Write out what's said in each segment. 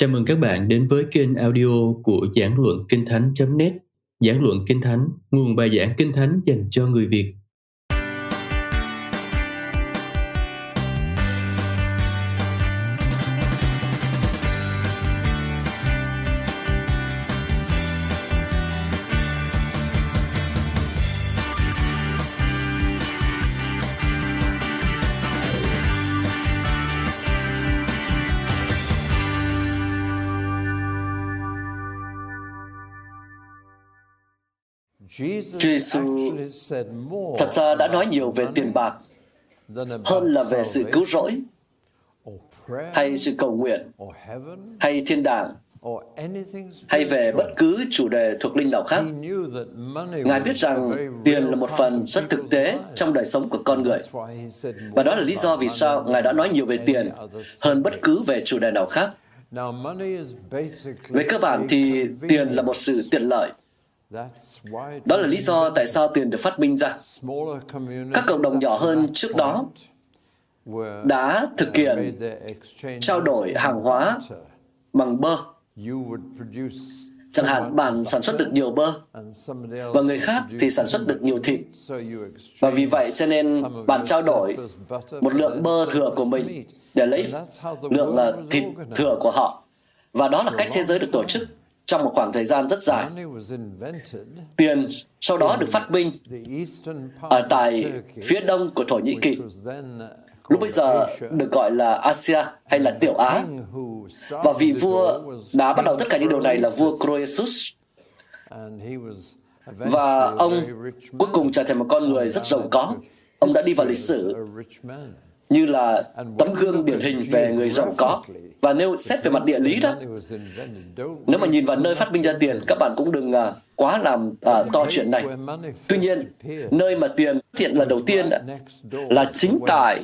Chào mừng các bạn đến với kênh audio của Giảng Luận Kinh Thánh.net Giảng Luận Kinh Thánh, nguồn bài giảng Kinh Thánh dành cho người Việt. Chúa Giêsu thật ra đã nói nhiều về tiền bạc hơn là về sự cứu rỗi hay sự cầu nguyện hay thiên đàng hay về bất cứ chủ đề thuộc linh nào khác. Ngài biết rằng tiền là một phần rất thực tế trong đời sống của con người. Và đó là lý do vì sao Ngài đã nói nhiều về tiền hơn bất cứ về chủ đề nào khác. Về cơ bản thì tiền là một sự tiện lợi. Đó là lý do tại sao tiền được phát minh ra. Các cộng đồng nhỏ hơn trước đó đã thực hiện trao đổi hàng hóa bằng bơ. Chẳng hạn bạn sản xuất được nhiều bơ và người khác thì sản xuất được nhiều thịt. Và vì vậy cho nên bạn trao đổi một lượng bơ thừa của mình để lấy lượng thịt thừa của họ. Và đó là cách thế giới được tổ chức trong một khoảng thời gian rất dài. Tiền sau đó được phát minh ở tại phía đông của Thổ Nhĩ Kỳ. Lúc bây giờ được gọi là Asia hay là Tiểu Á. Và vị vua đã bắt đầu tất cả những điều này là vua Croesus. Và ông cuối cùng trở thành một con người rất giàu có. Ông đã đi vào lịch sử như là tấm gương điển hình về người giàu có. Và nếu xét về mặt địa lý đó, nếu mà nhìn vào nơi phát minh ra tiền, các bạn cũng đừng uh, quá làm uh, to chuyện này. Tuy nhiên, nơi mà tiền hiện là đầu tiên là chính tại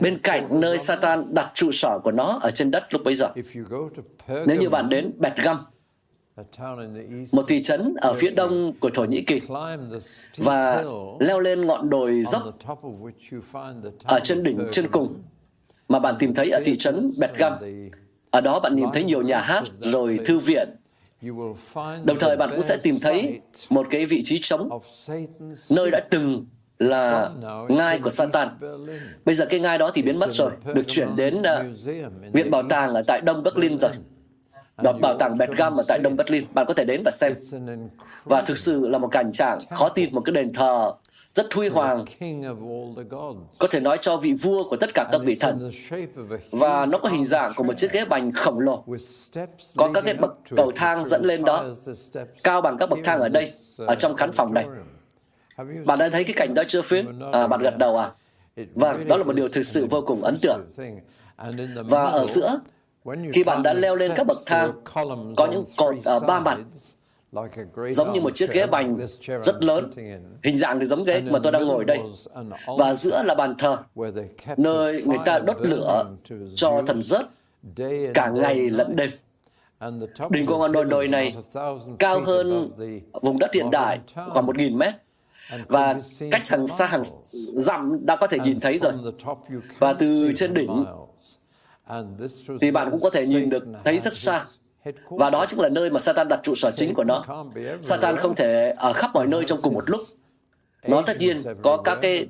bên cạnh nơi Satan đặt trụ sở của nó ở trên đất lúc bấy giờ. Nếu như bạn đến Bẹt Găm, một thị trấn ở phía đông của Thổ Nhĩ Kỳ và leo lên ngọn đồi dốc ở trên đỉnh trên cùng. Mà bạn tìm thấy ở thị trấn Bẹt Găm. Ở đó bạn nhìn thấy nhiều nhà hát rồi thư viện. Đồng thời bạn cũng sẽ tìm thấy một cái vị trí trống nơi đã từng là ngai của Satan. Bây giờ cái ngai đó thì biến mất rồi, được chuyển đến uh, Viện Bảo tàng ở tại Đông Berlin rồi đó bảo tàng Bergam ở tại Đông Berlin. Bạn có thể đến và xem. Và thực sự là một cảnh trạng khó tin một cái đền thờ rất huy hoàng, có thể nói cho vị vua của tất cả các vị thần. Và nó có hình dạng của một chiếc ghế bành khổng lồ. Có các cái bậc cầu thang dẫn lên đó, cao bằng các bậc thang ở đây, ở trong khán phòng này. Bạn đã thấy cái cảnh đó chưa Phim? À, bạn gật đầu à? Vâng, đó là một điều thực sự vô cùng ấn tượng. Và ở giữa khi bạn đã leo lên các bậc thang, có những cột ở ba mặt, giống như một chiếc ghế bành rất lớn, hình dạng thì giống ghế mà tôi đang ngồi đây. Và giữa là bàn thờ, nơi người ta đốt lửa cho thần rớt cả ngày lẫn đêm. Đỉnh của ngọn đồi đồi này cao hơn vùng đất hiện đại khoảng 1.000 mét và cách hàng xa hàng dặm đã có thể nhìn thấy rồi. Và từ trên đỉnh thì bạn cũng có thể nhìn được thấy rất xa. Và đó chính là nơi mà Satan đặt trụ sở chính của nó. Satan không thể ở khắp mọi nơi trong cùng một lúc. Nó tất nhiên có các cái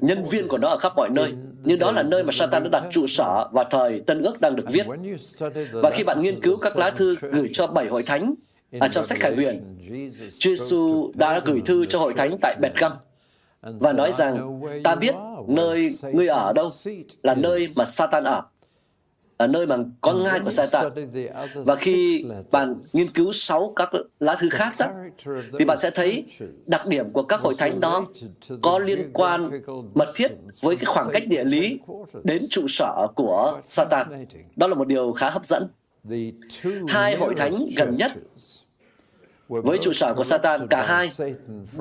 nhân viên của nó ở khắp mọi nơi. Nhưng đó là nơi mà Satan đã đặt trụ sở và thời Tân ước đang được viết. Và khi bạn nghiên cứu các lá thư gửi cho bảy hội thánh ở trong sách Khải Huyền, Chúa đã gửi thư cho hội thánh tại Bệt Găm và nói rằng ta biết nơi ngươi ở đâu là nơi mà Satan ở ở nơi mà có ngai của Satan. Và khi bạn nghiên cứu sáu các lá thư khác đó, thì bạn sẽ thấy đặc điểm của các hội thánh đó có liên quan mật thiết với cái khoảng cách địa lý đến trụ sở của Satan. Đó là một điều khá hấp dẫn. Hai hội thánh gần nhất với trụ sở của Satan, cả hai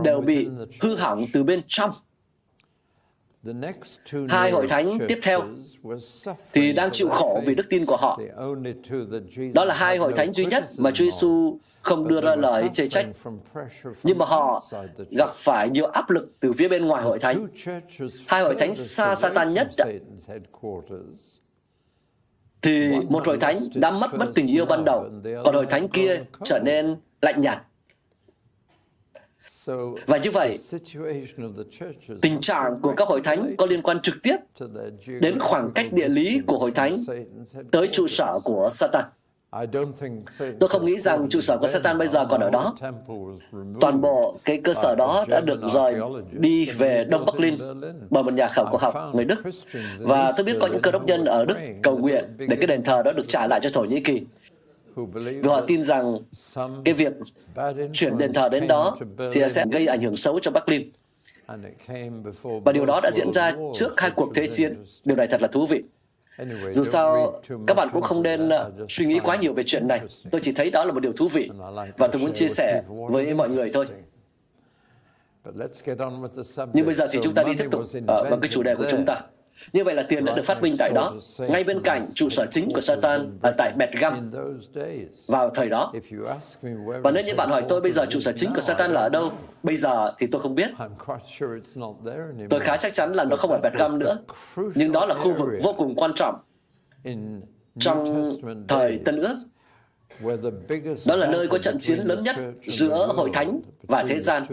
đều bị hư hỏng từ bên trong. Hai hội thánh tiếp theo thì đang chịu khổ vì đức tin của họ. Đó là hai hội thánh duy nhất mà Chúa Giêsu không đưa ra lời chê trách. Nhưng mà họ gặp phải nhiều áp lực từ phía bên ngoài hội thánh. Hai hội thánh xa Satan nhất thì một hội thánh đã mất mất tình yêu ban đầu, còn hội thánh kia trở nên lạnh nhạt. Và như vậy, tình trạng của các hội thánh có liên quan trực tiếp đến khoảng cách địa lý của hội thánh tới trụ sở của Satan. Tôi không nghĩ rằng trụ sở của Satan bây giờ còn ở đó. Toàn bộ cái cơ sở đó đã được rời đi về Đông Berlin bởi một nhà khảo cổ học người Đức. Và tôi biết có những cơ đốc nhân ở Đức cầu nguyện để cái đền thờ đó được trả lại cho Thổ Nhĩ Kỳ. Vì họ tin rằng cái việc chuyển đền thờ đến đó thì sẽ gây ảnh hưởng xấu cho Berlin. Và điều đó đã diễn ra trước hai cuộc thế chiến. Điều này thật là thú vị. Dù sao, các bạn cũng không nên uh, suy nghĩ quá nhiều về chuyện này. Tôi chỉ thấy đó là một điều thú vị và tôi muốn chia sẻ với mọi người thôi. Nhưng bây giờ thì chúng ta đi tiếp tục ở vào cái chủ đề của chúng ta. Như vậy là tiền đã được phát minh tại đó, ngay bên cạnh trụ sở chính của Satan ở tại Beth vào thời đó. Và nếu như bạn hỏi tôi bây giờ trụ sở chính của Satan là ở đâu, bây giờ thì tôi không biết. Tôi khá chắc chắn là nó không ở Beth nữa. Nhưng đó là khu vực vô cùng quan trọng trong thời Tân Ước. Đó là nơi có trận chiến lớn nhất giữa hội thánh và thế gian,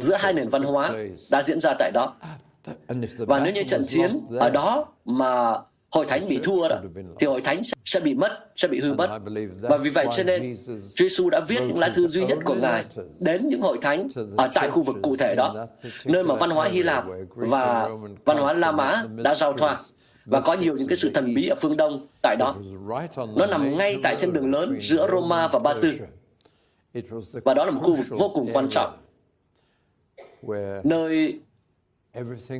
giữa hai nền văn hóa đã diễn ra tại đó. Và nếu như trận chiến ở đó mà hội thánh bị thua đó, thì hội thánh sẽ bị mất, sẽ bị hư mất. Và vì vậy cho nên Chúa Giêsu đã viết những lá thư duy nhất của Ngài đến những hội thánh ở tại khu vực cụ thể đó, nơi mà văn hóa Hy Lạp và văn hóa La Mã đã giao thoa và có nhiều những cái sự thần bí ở phương Đông tại đó. Nó nằm ngay tại trên đường lớn giữa Roma và Ba Tư. Và đó là một khu vực vô cùng quan trọng, nơi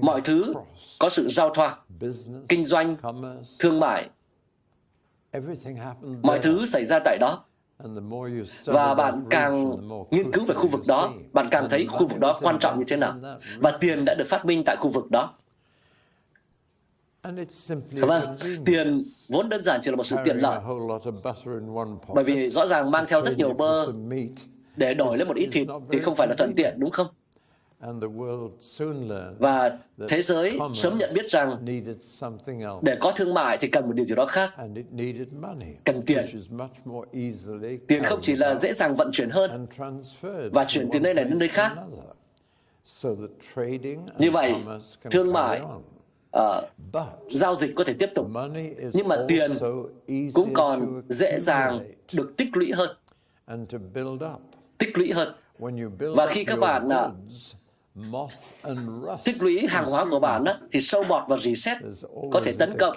mọi thứ có sự giao thoa, kinh doanh, thương mại, mọi thứ xảy ra tại đó. Và bạn càng nghiên cứu về khu vực đó, bạn càng thấy khu vực đó quan trọng như thế nào. Và tiền đã được phát minh tại khu vực đó. Vâng, tiền vốn đơn giản chỉ là một sự tiện lợi. Bởi vì rõ ràng mang theo rất nhiều bơ để đổi lấy một ít thịt thì không phải là thuận tiện, đúng không? Và thế giới sớm nhận biết rằng để có thương mại thì cần một điều gì đó khác. Cần tiền. Tiền không chỉ là dễ dàng vận chuyển hơn và chuyển từ nơi này đến nơi khác. Như vậy, thương mại uh, giao dịch có thể tiếp tục. Nhưng mà tiền cũng còn dễ dàng được tích lũy hơn. Tích lũy hơn. Và khi các bạn uh, tích lũy hàng hóa của bạn đó, thì sâu bọt và rỉ sét có thể tấn công.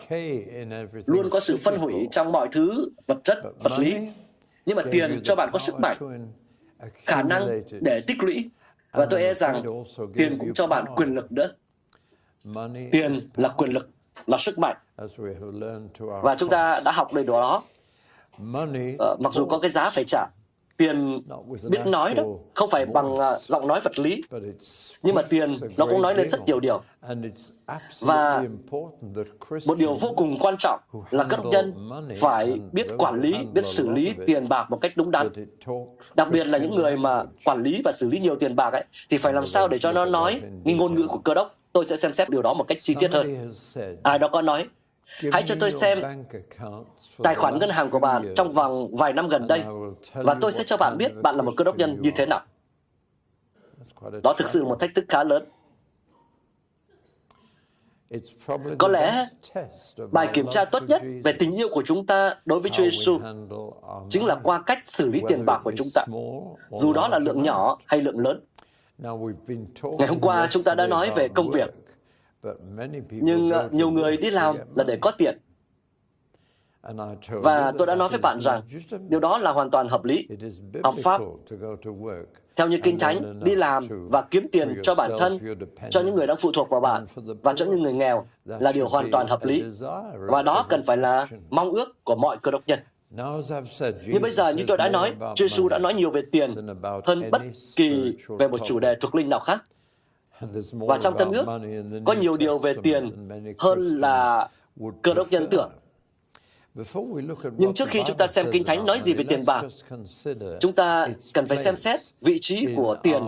Luôn có sự phân hủy trong mọi thứ vật chất, vật lý. Nhưng mà tiền cho bạn có sức mạnh, khả năng để tích lũy. Và tôi e rằng tiền cũng cho bạn quyền lực nữa. Tiền là quyền lực, là sức mạnh. Và chúng ta đã học đầy đủ đó. Uh, mặc dù có cái giá phải trả, tiền biết nói đó không phải bằng uh, giọng nói vật lý. nhưng mà tiền nó cũng nói lên rất nhiều điều. Và một điều vô cùng quan trọng là các nhân phải biết quản lý biết xử lý tiền bạc một cách đúng đắn. đặc biệt là những người mà quản lý và xử lý nhiều tiền bạc ấy thì phải làm sao để cho nó nói cái ngôn ngữ của cơ đốc? Tôi sẽ xem xét điều đó một cách chi tiết hơn. ai đó có nói Hãy cho tôi xem tài khoản ngân hàng của bạn trong vòng vài năm gần đây và tôi sẽ cho bạn biết bạn là một cơ đốc nhân như thế nào. Đó thực sự là một thách thức khá lớn. Có lẽ bài kiểm tra tốt nhất về tình yêu của chúng ta đối với Chúa Giêsu chính là qua cách xử lý tiền bạc của chúng ta, dù đó là lượng nhỏ hay lượng lớn. Ngày hôm qua chúng ta đã nói về công việc nhưng uh, nhiều người đi làm là để có tiền. Và tôi đã nói với bạn rằng điều đó là hoàn toàn hợp lý, hợp pháp. Theo như Kinh Thánh, đi làm và kiếm tiền cho bản thân, cho những người đang phụ thuộc vào bạn và cho những người nghèo là điều hoàn toàn hợp lý. Và đó cần phải là mong ước của mọi cơ đốc nhân. Nhưng bây giờ như tôi đã nói, Chúa Giêsu đã nói nhiều về tiền hơn bất kỳ về một chủ đề thuộc linh nào khác. Và trong Tân ước có nhiều điều về tiền hơn là cơ đốc nhân tưởng. Nhưng trước khi chúng ta xem Kinh Thánh nói gì về tiền bạc, chúng ta cần phải xem xét vị trí của tiền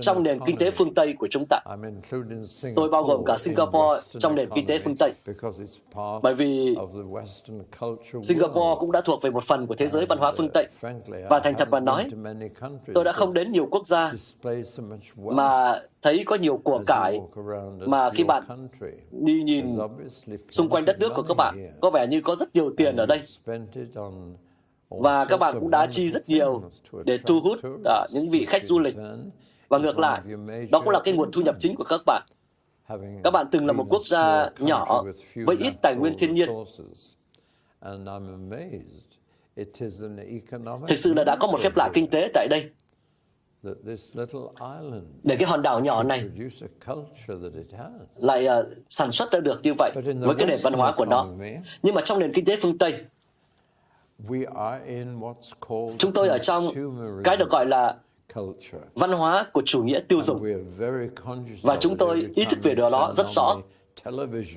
trong nền kinh tế phương Tây của chúng ta. Tôi bao gồm cả Singapore trong nền kinh tế phương Tây, bởi vì Singapore cũng đã thuộc về một phần của thế giới văn hóa phương Tây. Và thành thật mà nói, tôi đã không đến nhiều quốc gia mà thấy có nhiều của cải mà khi bạn đi nhìn xung quanh đất nước của các bạn, có vẻ như có rất nhiều tiền ở đây. Và các bạn cũng đã chi rất nhiều để thu hút uh, những vị khách du lịch. Và ngược lại, đó cũng là cái nguồn thu nhập chính của các bạn. Các bạn từng là một quốc gia nhỏ với ít tài nguyên thiên nhiên. Thực sự là đã có một phép lạ kinh tế tại đây để cái hòn đảo nhỏ này lại uh, sản xuất ra được như vậy với cái nền văn hóa của nó. Nhưng mà trong nền kinh tế phương Tây, chúng tôi ở trong cái được gọi là văn hóa của chủ nghĩa tiêu dùng. Và chúng tôi ý thức về điều đó rất rõ.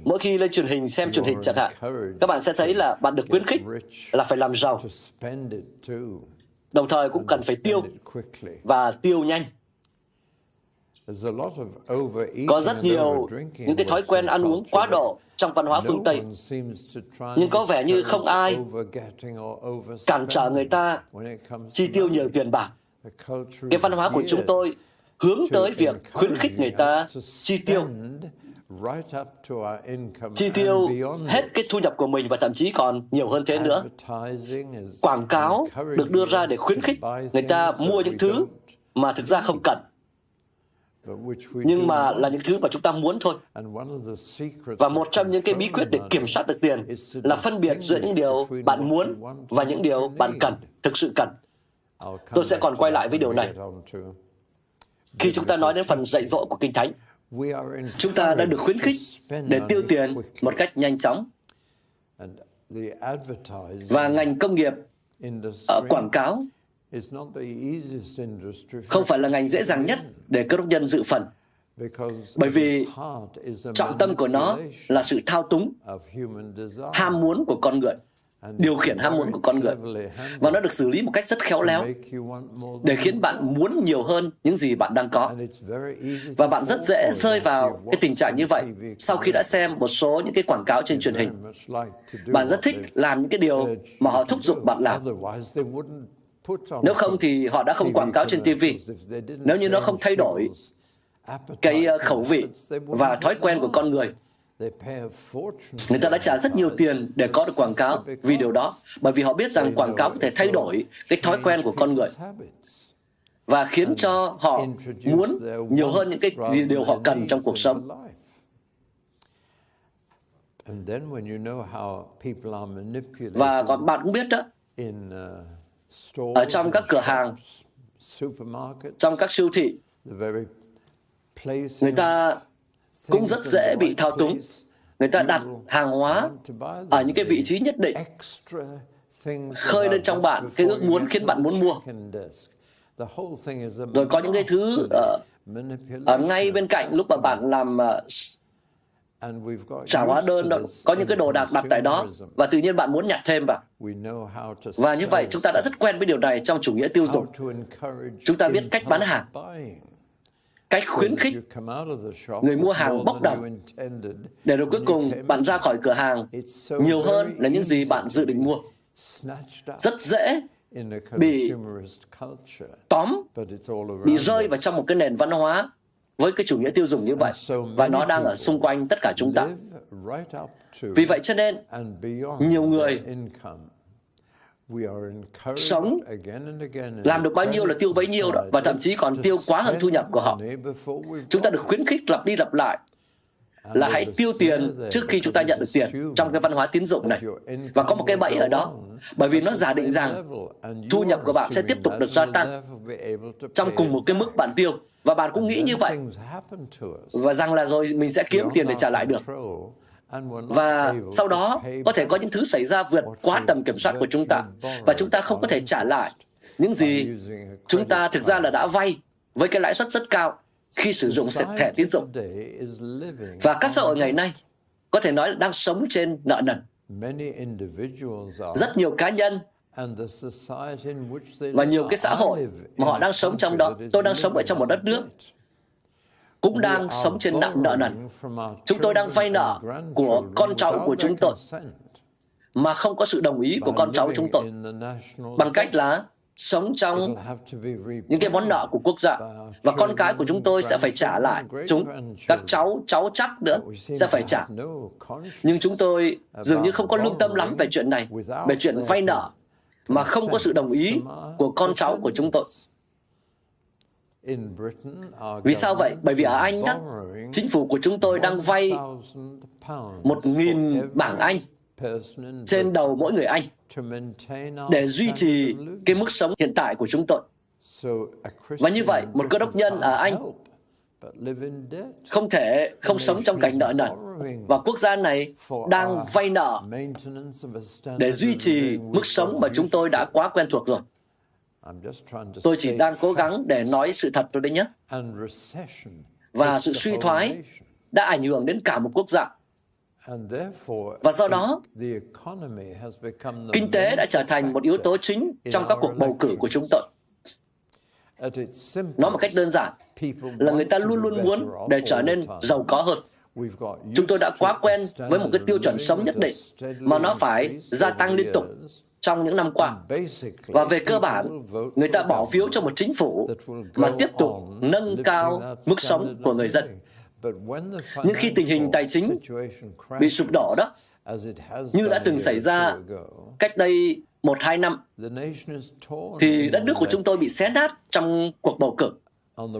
Mỗi khi lên truyền hình, xem truyền hình chẳng hạn, các bạn sẽ thấy là bạn được khuyến khích là phải làm giàu đồng thời cũng cần phải tiêu và tiêu nhanh. Có rất nhiều những cái thói quen ăn uống quá độ trong văn hóa phương Tây, nhưng có vẻ như không ai cản trở người ta chi tiêu nhiều tiền bạc. Cái văn hóa của chúng tôi hướng tới việc khuyến khích người ta chi tiêu chi tiêu hết cái thu nhập của mình và thậm chí còn nhiều hơn thế nữa. Quảng cáo được đưa ra để khuyến khích người ta mua những thứ mà thực ra không cần. Nhưng mà là những thứ mà chúng ta muốn thôi. Và một trong những cái bí quyết để kiểm soát được tiền là phân biệt giữa những điều bạn muốn và những điều bạn cần, thực sự cần. Tôi sẽ còn quay lại với điều này. Khi chúng ta nói đến phần dạy dỗ của Kinh Thánh, Chúng ta đã được khuyến khích để tiêu tiền một cách nhanh chóng. Và ngành công nghiệp ở quảng cáo không phải là ngành dễ dàng nhất để cơ đốc nhân dự phần. Bởi vì trọng tâm của nó là sự thao túng, ham muốn của con người điều khiển ham muốn của con người. và nó được xử lý một cách rất khéo léo để khiến bạn muốn nhiều hơn những gì bạn đang có. Và bạn rất dễ rơi vào cái tình trạng như vậy sau khi đã xem một số những cái quảng cáo trên truyền hình. bạn rất thích làm những cái điều mà họ thúc giục bạn làm. Nếu không thì họ đã không quảng cáo trên TV nếu như nó không thay đổi cái ờ, khẩu vị và thói quen của con người Người ta đã trả rất nhiều tiền để có được quảng cáo vì điều đó, bởi vì họ biết rằng quảng cáo có thể thay đổi cái thói quen của con người và khiến cho họ muốn nhiều hơn những cái điều họ cần trong cuộc sống. Và còn bạn cũng biết đó, ở trong các cửa hàng, trong các siêu thị, người ta cũng rất dễ bị thao túng. Người ta đặt hàng hóa ở những cái vị trí nhất định, khơi lên trong bạn cái ước muốn khiến bạn muốn mua. Rồi có những cái thứ ở, ở ngay bên cạnh lúc mà bạn làm ờ, trả hóa đơn đó, có những cái đồ đạc đặt tại đó và tự nhiên bạn muốn nhặt thêm vào. Và như vậy chúng ta đã rất quen với điều này trong chủ nghĩa tiêu dùng. Chúng ta biết cách bán hàng cách khuyến khích người mua hàng bốc đồng để rồi cuối cùng bạn ra khỏi cửa hàng. nhiều hơn là những gì bạn dự định mua. Rất dễ bị tóm, bị rơi vào trong một cái nền văn hóa với cái chủ nghĩa tiêu dùng như vậy. và nó đang ở xung quanh tất cả chúng ta. Vì vậy cho nên nhiều người sống làm được bao nhiêu là tiêu bấy nhiêu đó và thậm chí còn tiêu quá hơn thu nhập của họ. chúng ta được khuyến khích lặp đi lặp lại là hãy tiêu tiền trước khi chúng ta nhận được tiền trong cái văn hóa tín dụng này. và có một cái bẫy ở đó bởi vì nó giả định rằng thu nhập của bạn sẽ tiếp tục được gia tăng trong cùng một cái mức bạn tiêu. Và bạn cũng nghĩ như vậy. và rằng là rồi mình sẽ kiếm tiền để trả lại được và sau đó có thể có những thứ xảy ra vượt quá tầm kiểm soát của chúng ta và chúng ta không có thể trả lại những gì chúng ta thực ra là đã vay với cái lãi suất rất cao khi sử dụng thẻ tín dụng. Và các xã hội ngày nay có thể nói là đang sống trên nợ nần. Rất nhiều cá nhân và nhiều cái xã hội mà họ đang sống trong đó. Tôi đang sống ở trong một đất nước cũng đang sống trên nặng nợ nần. Chúng tôi đang vay nợ của con cháu của chúng tôi mà không có sự đồng ý của con cháu chúng tôi. bằng cách là sống trong những cái món nợ của quốc gia. và con cái của chúng tôi sẽ phải trả lại chúng các cháu cháu chắc nữa sẽ phải trả. nhưng chúng tôi dường như không có lương tâm lắm về chuyện này về chuyện vay nợ mà không có sự đồng ý của con cháu của chúng tôi vì sao vậy? Bởi vì ở Anh đó, chính phủ của chúng tôi đang vay một nghìn bảng Anh trên đầu mỗi người Anh để duy trì cái mức sống hiện tại của chúng tôi. Và như vậy, một cơ đốc nhân ở Anh không thể không sống trong cảnh nợ nần và quốc gia này đang vay nợ để duy trì mức sống mà chúng tôi đã quá quen thuộc rồi. Tôi chỉ đang cố gắng để nói sự thật thôi đấy nhé. Và sự suy thoái đã ảnh hưởng đến cả một quốc gia. Và do đó, kinh tế đã trở thành một yếu tố chính trong các cuộc bầu cử của chúng tôi. Nói một cách đơn giản là người ta luôn luôn muốn để trở nên giàu có hơn. Chúng tôi đã quá quen với một cái tiêu chuẩn sống nhất định mà nó phải gia tăng liên tục trong những năm qua. Và về cơ bản, người ta bỏ phiếu cho một chính phủ mà tiếp tục nâng cao mức sống của người dân. Nhưng khi tình hình tài chính bị sụp đổ đó, như đã từng xảy ra cách đây một hai năm, thì đất nước của chúng tôi bị xé nát trong cuộc bầu cử.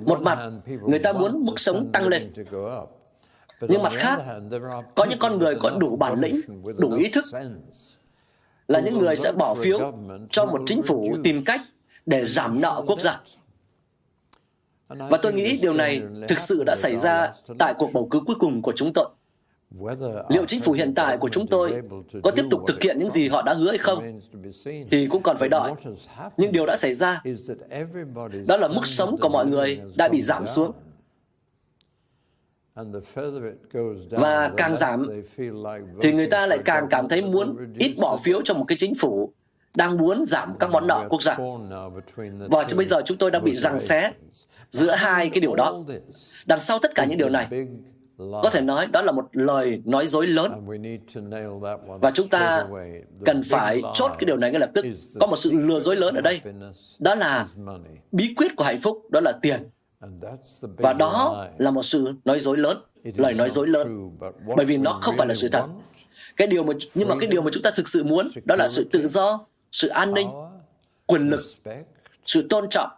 Một mặt, người ta muốn mức sống tăng lên. Nhưng mặt khác, có những con người có đủ bản lĩnh, đủ ý thức là những người sẽ bỏ phiếu cho một chính phủ tìm cách để giảm nợ quốc gia. Và tôi nghĩ điều này thực sự đã xảy ra tại cuộc bầu cử cuối cùng của chúng tôi. Liệu chính phủ hiện tại của chúng tôi có tiếp tục thực hiện những gì họ đã hứa hay không? Thì cũng còn phải đợi. Nhưng điều đã xảy ra, đó là mức sống của mọi người đã bị giảm xuống. Và càng giảm, thì người ta lại càng cảm thấy muốn ít bỏ phiếu cho một cái chính phủ đang muốn giảm các món nợ quốc gia. Và cho bây giờ chúng tôi đang bị răng xé giữa hai cái điều đó. Đằng sau tất cả những điều này, có thể nói đó là một lời nói dối lớn. Và chúng ta cần phải chốt cái điều này ngay lập tức. Có một sự lừa dối lớn ở đây. Đó là bí quyết của hạnh phúc, đó là tiền. Và đó là một sự nói dối lớn, lời nói dối lớn, bởi vì nó không phải là sự thật. Cái điều mà nhưng mà cái điều mà chúng ta thực sự muốn đó là sự tự do, sự an ninh, quyền lực, sự tôn trọng.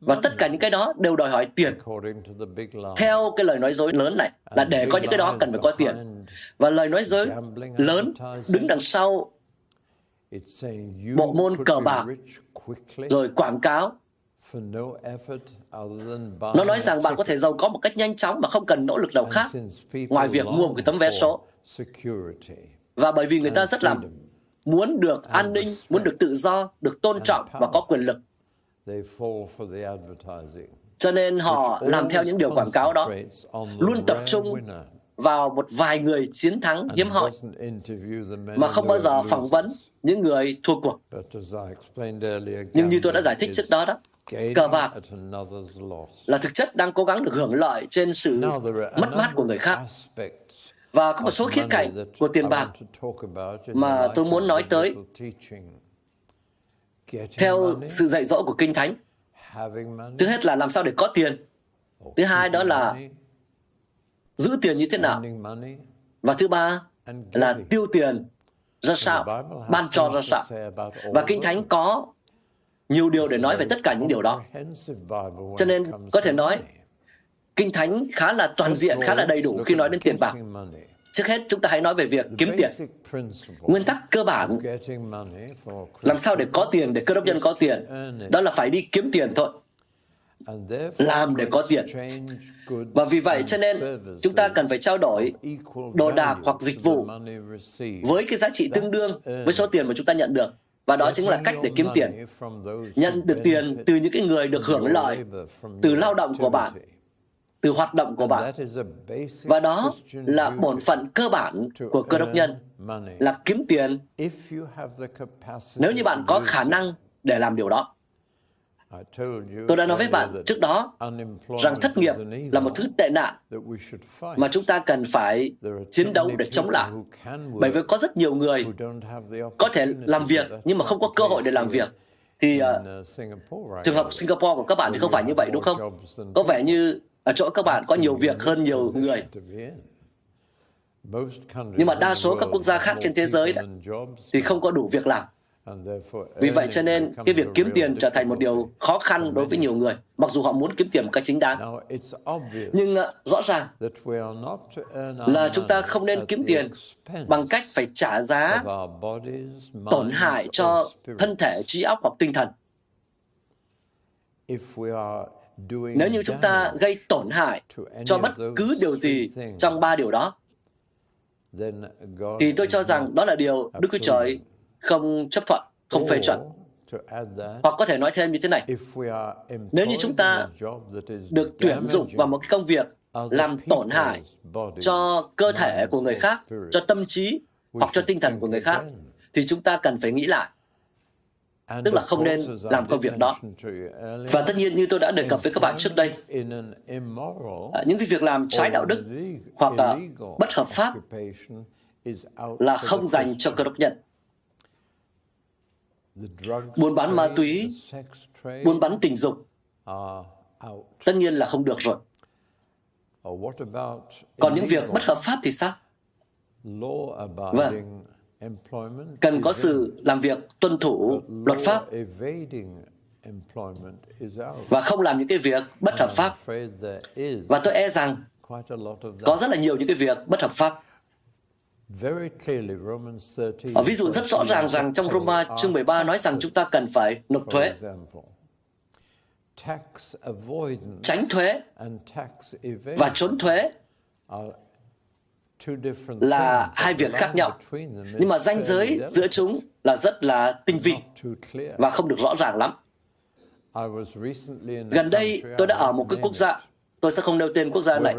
Và tất cả những cái đó đều đòi hỏi tiền. Theo cái lời nói dối lớn này là để có những cái đó cần phải có tiền. Và lời nói dối lớn đứng đằng sau bộ môn cờ bạc, rồi quảng cáo, nó nói rằng bạn có thể giàu có một cách nhanh chóng mà không cần nỗ lực nào khác ngoài việc mua một cái tấm vé số. Và bởi vì người ta rất là muốn được an ninh, muốn được tự do, được tôn trọng và có quyền lực. Cho nên họ làm theo những điều quảng cáo đó, luôn tập trung vào một vài người chiến thắng hiếm hoi mà không bao giờ phỏng vấn những người thua cuộc. Nhưng như tôi đã giải thích trước đó đó, cờ bạc là thực chất đang cố gắng được hưởng lợi trên sự mất mát của người khác. Và có một số khía cạnh của tiền bạc mà tôi muốn nói tới theo sự dạy dỗ của Kinh Thánh. Thứ hết là làm sao để có tiền. Thứ hai đó là giữ tiền như thế nào. Và thứ ba là tiêu tiền ra sao, ban cho ra sao. Và Kinh Thánh có nhiều điều để nói về tất cả những điều đó. Cho nên có thể nói Kinh Thánh khá là toàn diện, khá là đầy đủ khi nói đến tiền bạc. Trước hết, chúng ta hãy nói về việc kiếm tiền. Nguyên tắc cơ bản, làm sao để có tiền, để cơ đốc nhân có tiền, đó là phải đi kiếm tiền thôi. Làm để có tiền. Và vì vậy cho nên chúng ta cần phải trao đổi đồ đạc hoặc dịch vụ với cái giá trị tương đương với số tiền mà chúng ta nhận được. Và đó chính là cách để kiếm tiền. Nhận được tiền từ những cái người được hưởng lợi từ lao động của bạn từ hoạt động của bạn. Và đó là bổn phận cơ bản của cơ đốc nhân, là kiếm tiền nếu như bạn có khả năng để làm điều đó. Tôi đã nói với bạn trước đó rằng thất nghiệp là một thứ tệ nạn mà chúng ta cần phải chiến đấu để chống lại. Bởi vì có rất nhiều người có thể làm việc nhưng mà không có cơ hội để làm việc. Thì uh, trường hợp Singapore của các bạn thì không phải như vậy đúng không? Có vẻ như ở chỗ các bạn có nhiều việc hơn nhiều người. Nhưng mà đa số các quốc gia khác trên thế giới đó, thì không có đủ việc làm. Vì vậy cho nên cái việc kiếm tiền trở thành một điều khó khăn đối với nhiều người, mặc dù họ muốn kiếm tiền một cách chính đáng. Nhưng uh, rõ ràng là chúng ta không nên kiếm tiền bằng cách phải trả giá tổn hại cho thân thể, trí óc hoặc tinh thần. Nếu như chúng ta gây tổn hại cho bất cứ điều gì trong ba điều đó, thì tôi cho rằng đó là điều Đức Chúa Trời không chấp thuận, không phê chuẩn. Hoặc có thể nói thêm như thế này, nếu như chúng ta được tuyển dụng vào một công việc làm tổn hại cho cơ thể của người khác, cho tâm trí hoặc cho tinh thần của người khác, thì chúng ta cần phải nghĩ lại tức là không nên làm công việc đó. Và tất nhiên như tôi đã đề cập với các bạn trước đây, à, những cái việc làm trái đạo đức hoặc là bất hợp pháp là không dành cho cơ đốc nhân. Buôn bán ma túy, buôn bán tình dục, tất nhiên là không được rồi. Còn những việc bất hợp pháp thì sao? Vâng, cần có sự làm việc tuân thủ luật pháp và không làm những cái việc bất hợp pháp. Và tôi e rằng có rất là nhiều những cái việc bất hợp pháp. Ở ví dụ rất rõ ràng rằng trong Roma chương 13 nói rằng chúng ta cần phải nộp thuế. Tránh thuế và trốn thuế là hai việc khác nhau. Nhưng mà ranh giới giữa chúng là rất là tinh vi và không được rõ ràng lắm. Gần đây, tôi đã ở một cái quốc gia, tôi sẽ không nêu tên quốc gia này,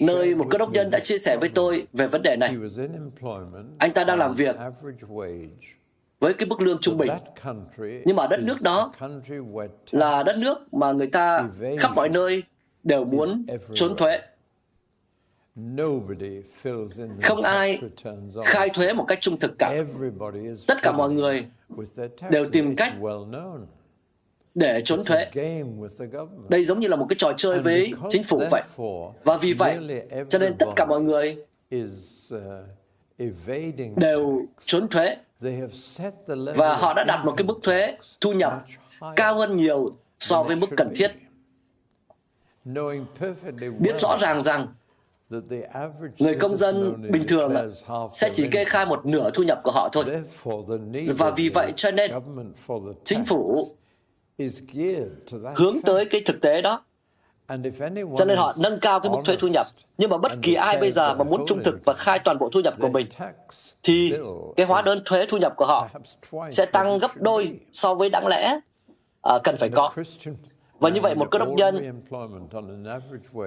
nơi một cơ đốc nhân đã chia sẻ với tôi về vấn đề này. Anh ta đang làm việc với cái mức lương trung bình. Nhưng mà đất nước đó là đất nước mà người ta khắp mọi nơi đều muốn trốn thuế. Không ai khai thuế một cách trung thực cả. Tất cả mọi người đều tìm cách để trốn thuế. Đây giống như là một cái trò chơi với chính phủ vậy. Và vì vậy, cho nên tất cả mọi người uh, đều trốn thuế. Và họ đã đặt một cái mức thuế thu nhập cao hơn nhiều so với mức cần thiết. Biết rõ ràng rằng Người công dân bình thường sẽ chỉ kê khai một nửa thu nhập của họ thôi. Và vì vậy cho nên chính phủ hướng tới cái thực tế đó. Cho nên họ nâng cao cái mức thuế thu nhập. Nhưng mà bất kỳ ai bây giờ mà muốn trung thực và khai toàn bộ thu nhập của mình, thì cái hóa đơn thuế thu nhập của họ sẽ tăng gấp đôi so với đáng lẽ uh, cần phải có. Và như vậy một cơ đốc nhân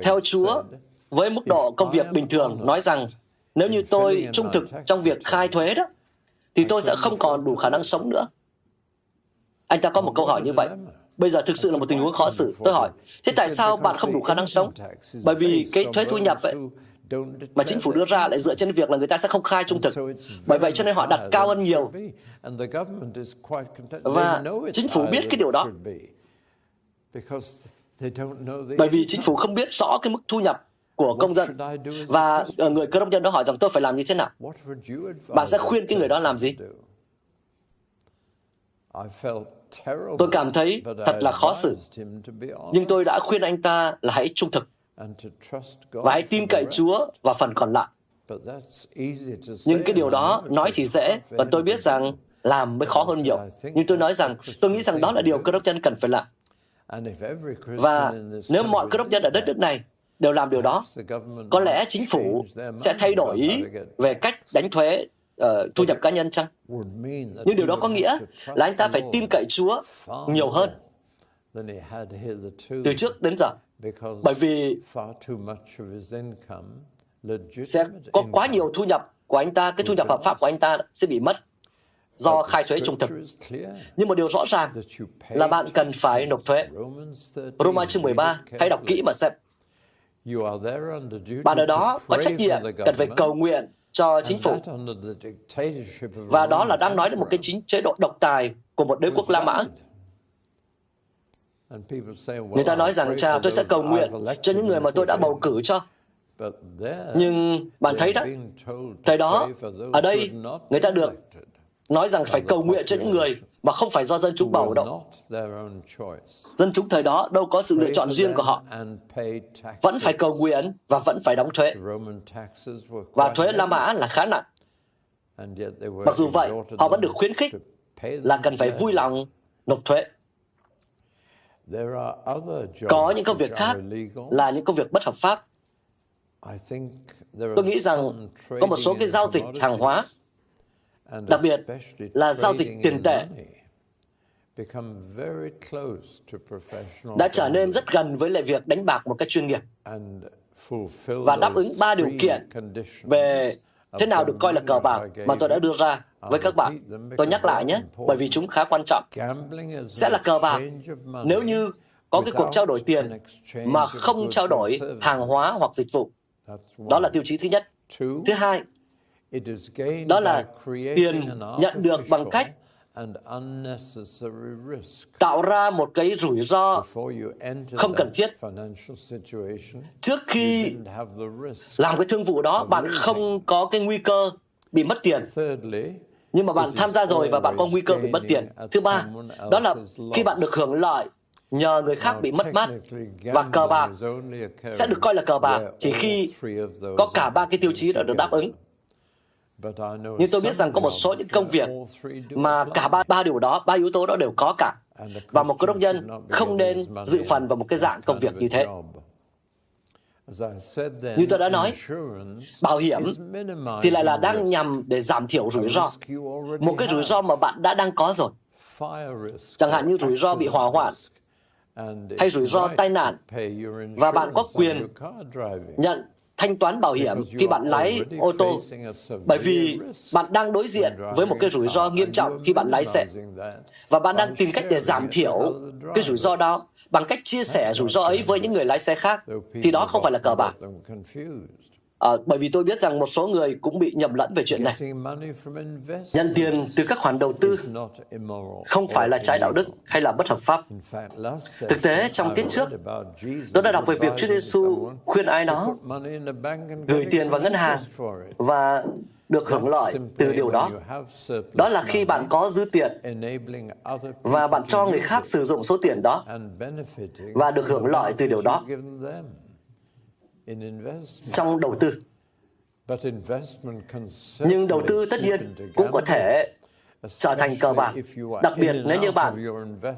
theo Chúa với mức độ công việc bình thường nói rằng nếu như tôi trung thực trong việc khai thuế đó, thì tôi sẽ không còn đủ khả năng sống nữa. Anh ta có một câu hỏi như vậy. Bây giờ thực sự là một tình huống khó xử. Tôi hỏi, thế tại sao bạn không đủ khả năng sống? Bởi vì cái thuế thu nhập ấy, mà chính phủ đưa ra lại dựa trên việc là người ta sẽ không khai trung thực. Bởi vậy cho nên họ đặt cao hơn nhiều. Và chính phủ biết cái điều đó. Bởi vì chính phủ không biết rõ cái mức thu nhập của công dân. Và ờ, người cơ đốc nhân đó hỏi rằng tôi phải làm như thế nào? Bạn sẽ khuyên cái người đó làm gì? Tôi cảm thấy thật là khó xử. Nhưng tôi đã khuyên anh ta là hãy trung thực và hãy tin cậy Chúa và phần còn lại. Nhưng cái điều đó nói thì dễ và tôi biết rằng làm mới khó hơn nhiều. Nhưng tôi nói rằng tôi nghĩ rằng đó là điều cơ đốc nhân cần phải làm. Và nếu mọi cơ đốc nhân ở đất nước này đều làm điều đó. Có lẽ chính phủ sẽ thay đổi ý về cách đánh thuế uh, thu nhập cá nhân chăng? Nhưng điều đó có nghĩa là anh ta phải tin cậy Chúa nhiều hơn từ trước đến giờ. Bởi vì sẽ có quá nhiều thu nhập của anh ta, cái thu nhập hợp pháp của anh ta sẽ bị mất do khai thuế trung thực. Nhưng một điều rõ ràng là bạn cần phải nộp thuế. Roma chương 13, hãy đọc kỹ mà xem. Bạn ở đó có trách nhiệm cần phải cầu nguyện cho chính phủ. Và đó là đang nói đến một cái chính chế độ độc tài của một đế quốc La Mã. Người ta nói rằng, cha, tôi sẽ cầu nguyện cho những người mà tôi đã bầu cử cho. Nhưng bạn thấy đó, thời đó, ở đây, người ta được nói rằng phải cầu nguyện cho những người mà không phải do dân chúng bầu đâu. Dân chúng thời đó đâu có sự lựa chọn riêng của họ. Vẫn phải cầu nguyện và vẫn phải đóng thuế. Và thuế La Mã là khá nặng. Mặc dù vậy, họ vẫn được khuyến khích là cần phải vui lòng nộp thuế. Có những công việc khác là những công việc bất hợp pháp. Tôi nghĩ rằng có một số cái giao dịch hàng hóa đặc biệt là giao dịch tiền tệ đã trở nên rất gần với lại việc đánh bạc một cách chuyên nghiệp và đáp ứng ba điều kiện về thế nào được coi là cờ bạc mà tôi đã đưa ra với các bạn. Tôi nhắc lại nhé, bởi vì chúng khá quan trọng. Sẽ là cờ bạc nếu như có cái cuộc trao đổi tiền mà không trao đổi hàng hóa hoặc dịch vụ. Đó là tiêu chí thứ nhất. Thứ hai, đó là tiền nhận được bằng cách tạo ra một cái rủi ro không cần thiết. Trước khi làm cái thương vụ đó, bạn không có cái nguy cơ bị mất tiền. Nhưng mà bạn tham gia rồi và bạn có nguy cơ bị mất tiền. Thứ ba, đó là khi bạn được hưởng lợi nhờ người khác bị mất mát và cờ bạc sẽ được coi là cờ bạc chỉ khi có cả ba cái tiêu chí đã được đáp ứng. Nhưng tôi biết rằng có một số những công việc mà cả ba, ba điều đó, ba yếu tố đó đều có cả. Và một cơ đốc nhân không nên dự phần vào một cái dạng công việc như thế. Như tôi đã nói, bảo hiểm thì lại là đang nhằm để giảm thiểu rủi ro. Một cái rủi ro mà bạn đã đang có rồi. Chẳng hạn như rủi ro bị hỏa hoạn, hay rủi ro tai nạn, và bạn có quyền nhận thanh toán bảo hiểm khi bạn lái ô tô. bởi vì bạn đang đối diện với một cái rủi ro nghiêm trọng khi bạn lái xe. và bạn đang tìm cách để giảm thiểu cái rủi ro đó bằng cách chia sẻ rủi ro ấy với những người lái xe khác. Thì đó không phải là cờ bạc À, bởi vì tôi biết rằng một số người cũng bị nhầm lẫn về chuyện này. Nhận tiền từ các khoản đầu tư không phải là trái đạo đức hay là bất hợp pháp. Thực tế, trong tiết trước, tôi đã đọc về việc Chúa Giêsu khuyên ai đó gửi tiền vào ngân hàng và được hưởng lợi từ điều đó. Đó là khi bạn có dư tiền và bạn cho người khác sử dụng số tiền đó và được hưởng lợi từ điều đó trong đầu tư. Nhưng đầu tư tất nhiên cũng có thể trở thành cờ bạc, đặc biệt nếu như bạn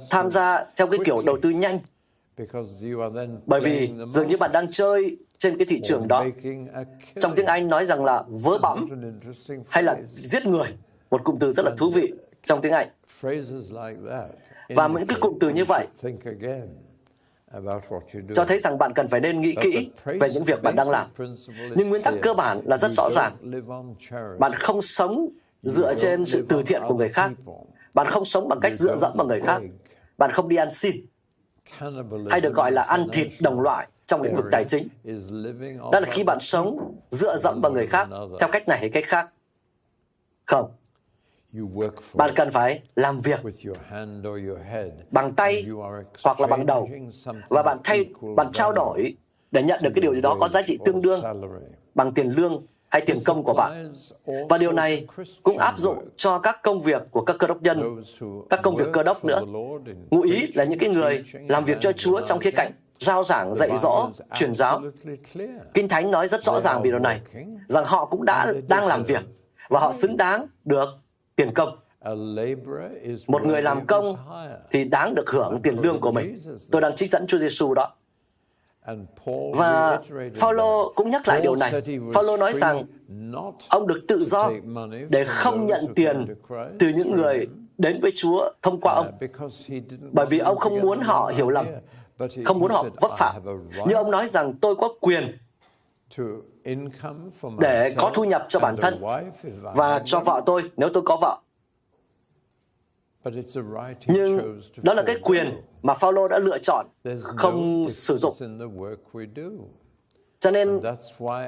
tham gia theo cái kiểu đầu tư nhanh. Bởi vì dường như bạn đang chơi trên cái thị trường đó. Trong tiếng Anh nói rằng là vớ bẫm hay là giết người, một cụm từ rất là thú vị trong tiếng Anh. Và những cái cụm từ như vậy cho thấy rằng bạn cần phải nên nghĩ kỹ về những việc bạn đang làm. Nhưng nguyên tắc cơ bản là rất rõ ràng. Bạn không sống dựa trên sự từ thiện của người khác. Bạn không sống bằng cách dựa dẫm vào người khác. Bạn không đi ăn xin. Hay được gọi là ăn thịt đồng loại trong lĩnh vực tài chính. Đó là khi bạn sống dựa dẫm vào người khác theo cách này hay cách khác. Không. Bạn cần phải làm việc bằng tay hoặc là bằng đầu và bạn thay bạn trao đổi để nhận được cái điều gì đó có giá trị tương đương bằng tiền lương hay tiền công của bạn. Và điều này cũng áp dụng cho các công việc của các cơ đốc nhân, các công việc cơ đốc nữa. Ngụ ý là những cái người làm việc cho Chúa trong khía cạnh giao giảng, dạy dỗ, truyền giáo. Kinh Thánh nói rất rõ ràng về điều này, rằng họ cũng đã đang làm việc và họ xứng đáng được tiền công. Một người làm công thì đáng được hưởng tiền lương của mình. Tôi đang trích dẫn Chúa Giêsu đó. Và Phaolô cũng nhắc lại điều này. Phaolô nói rằng ông được tự do để không nhận tiền từ những người đến với Chúa thông qua ông. Bởi vì ông không muốn họ hiểu lầm, không muốn họ vấp phạm. Nhưng ông nói rằng tôi có quyền để có thu nhập cho bản thân và cho vợ tôi nếu tôi có vợ. Nhưng đó là cái quyền mà Phaolô đã lựa chọn không sử dụng. Cho nên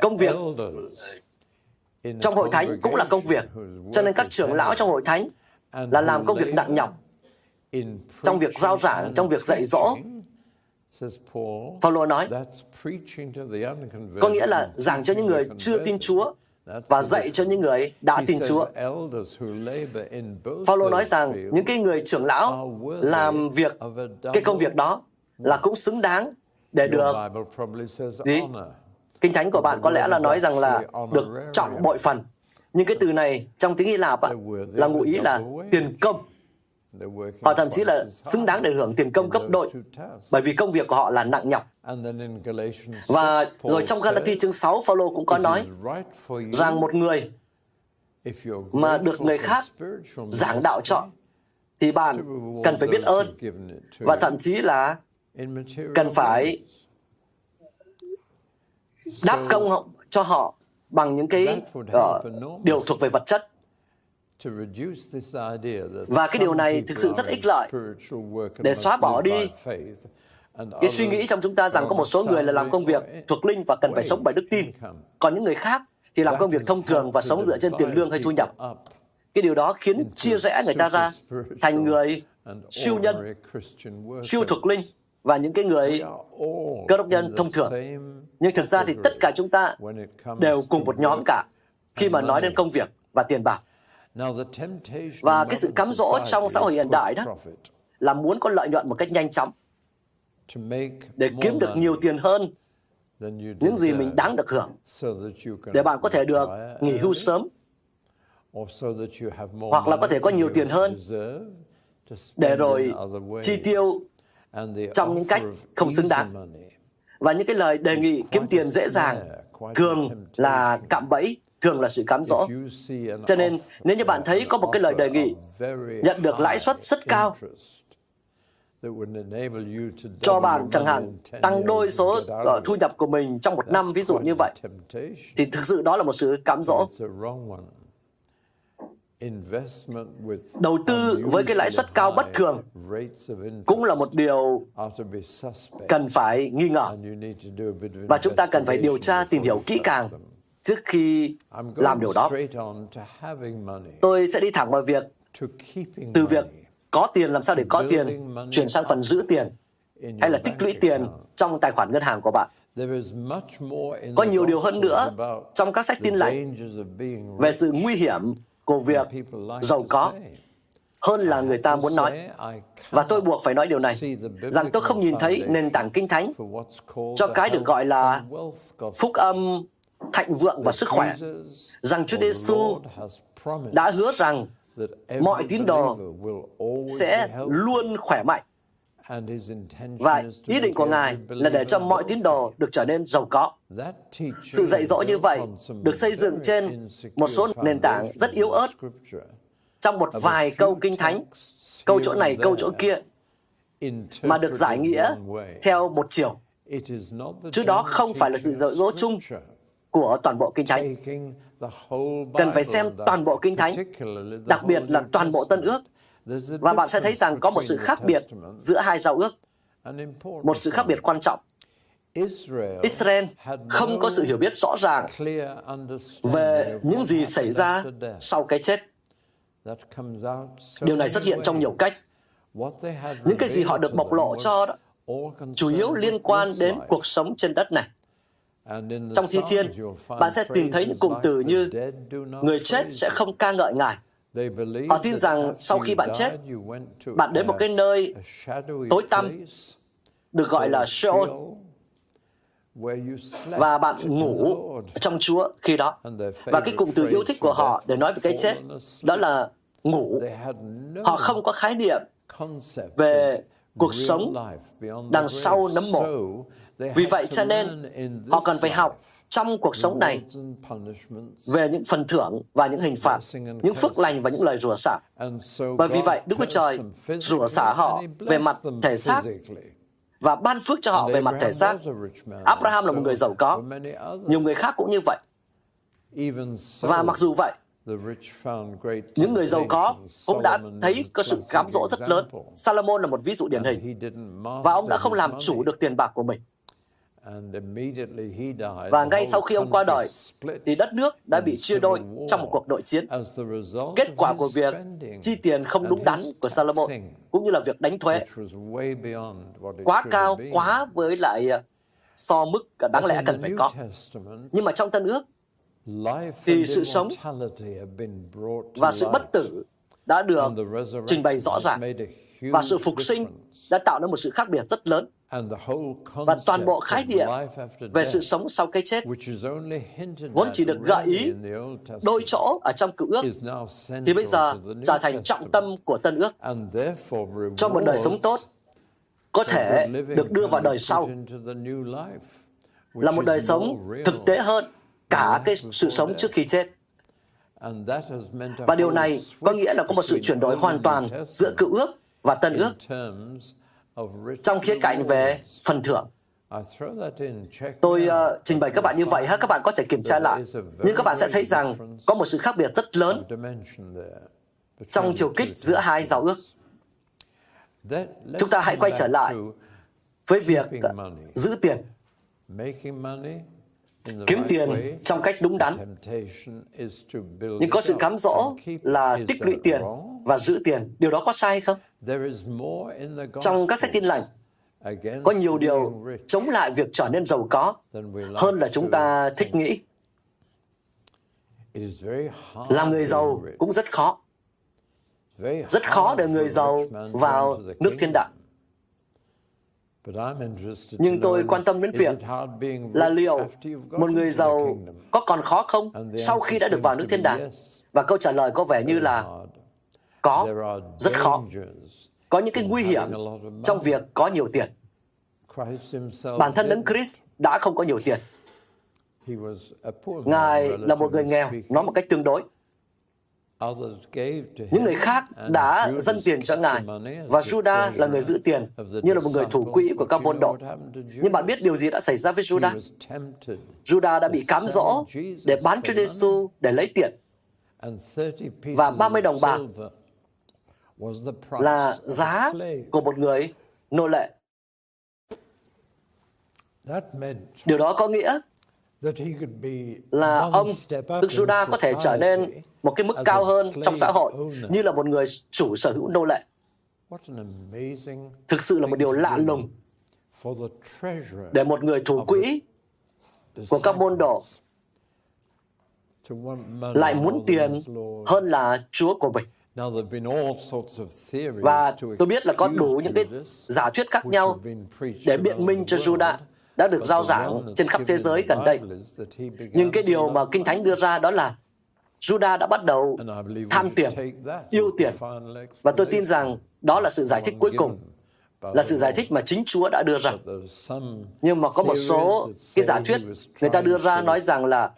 công việc trong hội thánh cũng là công việc. Cho nên các trưởng lão trong hội thánh là làm công việc nặng nhọc trong việc giao giảng, trong việc dạy dỗ. Phaolô nói, có nghĩa là giảng cho những người chưa tin Chúa và dạy cho những người đã tin Chúa. Phaolô nói rằng những cái người trưởng lão làm việc cái công việc đó là cũng xứng đáng để được gì? Kinh Thánh của bạn có lẽ là nói rằng là được chọn bội phần. Nhưng cái từ này trong tiếng Hy Lạp á, là ngụ ý là tiền công. Họ thậm chí là xứng đáng để hưởng tiền công gấp đôi bởi vì công việc của họ là nặng nhọc. Và rồi trong Galati chương 6, Phaolô cũng có nói rằng một người mà được người khác giảng đạo cho thì bạn cần phải biết ơn và thậm chí là cần phải đáp công cho họ bằng những cái uh, điều thuộc về vật chất và cái điều này thực sự rất ích lợi để xóa bỏ đi cái suy nghĩ trong chúng ta rằng có một số người là làm công việc thuộc linh và cần phải sống bởi đức tin. còn những người khác thì làm công việc thông thường và sống dựa trên tiền lương hay thu nhập. cái điều đó khiến chia rẽ người ta ra thành người siêu nhân siêu thuộc linh và những cái người cơ đốc nhân thông thường. Nhưng thực ra thì tất cả chúng ta đều cùng một nhóm cả khi mà nói đến công việc và tiền bạc. Và cái sự cám dỗ trong xã hội hiện đại đó là muốn có lợi nhuận một cách nhanh chóng để kiếm được nhiều tiền hơn những gì mình đáng được hưởng để bạn có thể được nghỉ hưu sớm hoặc là có thể có nhiều tiền hơn để rồi chi tiêu trong những cách không xứng đáng. Và những cái lời đề nghị kiếm tiền dễ dàng thường là cạm bẫy, thường là sự cám dỗ. Cho nên nếu như bạn thấy có một cái lời đề nghị nhận được lãi suất rất cao cho bạn chẳng hạn tăng đôi số uh, thu nhập của mình trong một năm ví dụ như vậy thì thực sự đó là một sự cám dỗ. Đầu tư với cái lãi suất cao bất thường cũng là một điều cần phải nghi ngờ. Và chúng ta cần phải điều tra tìm hiểu kỹ càng trước khi làm điều đó tôi sẽ đi thẳng vào việc từ việc có tiền làm sao để có tiền chuyển sang phần giữ tiền hay là tích lũy tiền trong tài khoản ngân hàng của bạn. Có nhiều điều hơn nữa trong các sách tin lành về sự nguy hiểm của việc giàu có hơn là người ta muốn nói. Và tôi buộc phải nói điều này, rằng tôi không nhìn thấy nền tảng kinh thánh cho cái được gọi là phúc âm thạnh vượng và sức khỏe, rằng Chúa Giêsu đã hứa rằng mọi tín đồ sẽ luôn khỏe mạnh. Và ý định của Ngài là để cho mọi tín đồ được trở nên giàu có. Sự dạy dỗ như vậy được xây dựng trên một số nền tảng rất yếu ớt trong một vài câu kinh thánh, câu chỗ này, câu chỗ kia, mà được giải nghĩa theo một chiều. Chứ đó không phải là sự dạy dỗ chung của toàn bộ kinh thánh. Cần phải xem toàn bộ kinh thánh, đặc biệt là toàn bộ tân ước, và bạn sẽ thấy rằng có một sự khác biệt giữa hai giao ước, một sự khác biệt quan trọng. Israel không có sự hiểu biết rõ ràng về những gì xảy ra sau cái chết. Điều này xuất hiện trong nhiều cách. Những cái gì họ được bộc lộ cho đó, chủ yếu liên quan đến cuộc sống trên đất này. Trong thi thiên, bạn sẽ tìm thấy những cụm từ như người chết sẽ không ca ngợi Ngài. Họ tin rằng sau khi bạn chết, bạn đến một cái nơi tối tăm được gọi là Sheol và bạn ngủ trong Chúa khi đó. Và cái cụm từ yêu thích của họ để nói về cái chết đó là ngủ. Họ không có khái niệm về cuộc sống đằng sau nấm mộ. Vì vậy cho nên họ cần phải học trong cuộc sống này về những phần thưởng và những hình phạt, những phước lành và những lời rủa xả. Bởi vì vậy, Đức Chúa Trời rủa xả họ về mặt thể xác và ban phước cho họ về mặt thể xác. Abraham là một người giàu có, nhiều người khác cũng như vậy. Và mặc dù vậy, những người giàu có cũng đã thấy có sự cám dỗ rất lớn. Salomon là một ví dụ điển hình. Và ông đã không làm chủ được tiền bạc của mình. Và ngay sau khi ông qua đời, thì đất nước đã bị chia đôi trong một cuộc nội chiến. Kết quả của việc chi tiền không đúng đắn của Salomon, cũng như là việc đánh thuế, quá cao, quá với lại à, so mức đáng lẽ cần phải có. Nhưng mà trong Tân ước, thì sự sống và sự bất tử đã được trình bày rõ ràng. và sự phục sinh đã tạo nên một sự khác biệt rất lớn và toàn bộ khái niệm về sự sống sau cái chết vốn chỉ được gợi ý đôi chỗ ở trong cựu ước thì bây giờ trở thành trọng tâm của tân ước. cho một đời sống tốt có thể được đưa vào đời sau. là một đời sống thực tế hơn cả cái sự sống trước khi chết. Và điều này có nghĩa là có một sự chuyển đổi hoàn toàn giữa cựu ước và tân ước trong khía cạnh về phần thưởng. Tôi uh, trình bày các bạn như vậy, ha, các bạn có thể kiểm tra lại. Nhưng các bạn sẽ thấy rằng có một sự khác biệt rất lớn trong chiều kích giữa hai giáo ước. Chúng ta hãy quay trở lại với việc giữ tiền. Kiếm tiền trong cách đúng đắn. Nhưng có sự cám dỗ là tích lũy tiền và giữ tiền. Điều đó có sai không? Trong các sách tin lành, có nhiều điều chống lại việc trở nên giàu có hơn là chúng ta thích nghĩ. Làm người giàu cũng rất khó. Rất khó để người giàu vào nước thiên đàng. Nhưng tôi quan tâm đến việc là liệu một người giàu có còn khó không sau khi đã được vào nước thiên đàng? Và câu trả lời có vẻ như là có, rất khó. Có những cái nguy hiểm trong việc có nhiều tiền. Bản thân Đấng Christ đã không có nhiều tiền. Ngài là một người nghèo, nói một cách tương đối. Những người khác đã dâng tiền cho Ngài, và Judah là người giữ tiền, như là một người thủ quỹ của các môn đồ. Nhưng bạn biết điều gì đã xảy ra với Judah? Judah đã bị cám dỗ để bán cho Giêsu để lấy tiền. Và 30 đồng bạc là giá của một người nô lệ. Điều đó có nghĩa là ông Đức Judah có thể trở nên một cái mức cao hơn trong xã hội như là một người chủ sở hữu nô lệ. Thực sự là một điều lạ lùng. để một người thủ quỹ của các môn đồ lại muốn tiền hơn là Chúa của mình. Và tôi biết là có đủ những cái giả thuyết khác nhau để biện minh cho Judah đã được giao giảng trên khắp thế giới gần đây. Nhưng cái điều mà Kinh Thánh đưa ra đó là Judah đã bắt đầu tham tiền, yêu tiền. Và tôi tin rằng đó là sự giải thích cuối cùng, là sự giải thích mà chính Chúa đã đưa ra. Nhưng mà có một số cái giả thuyết người ta đưa ra nói rằng là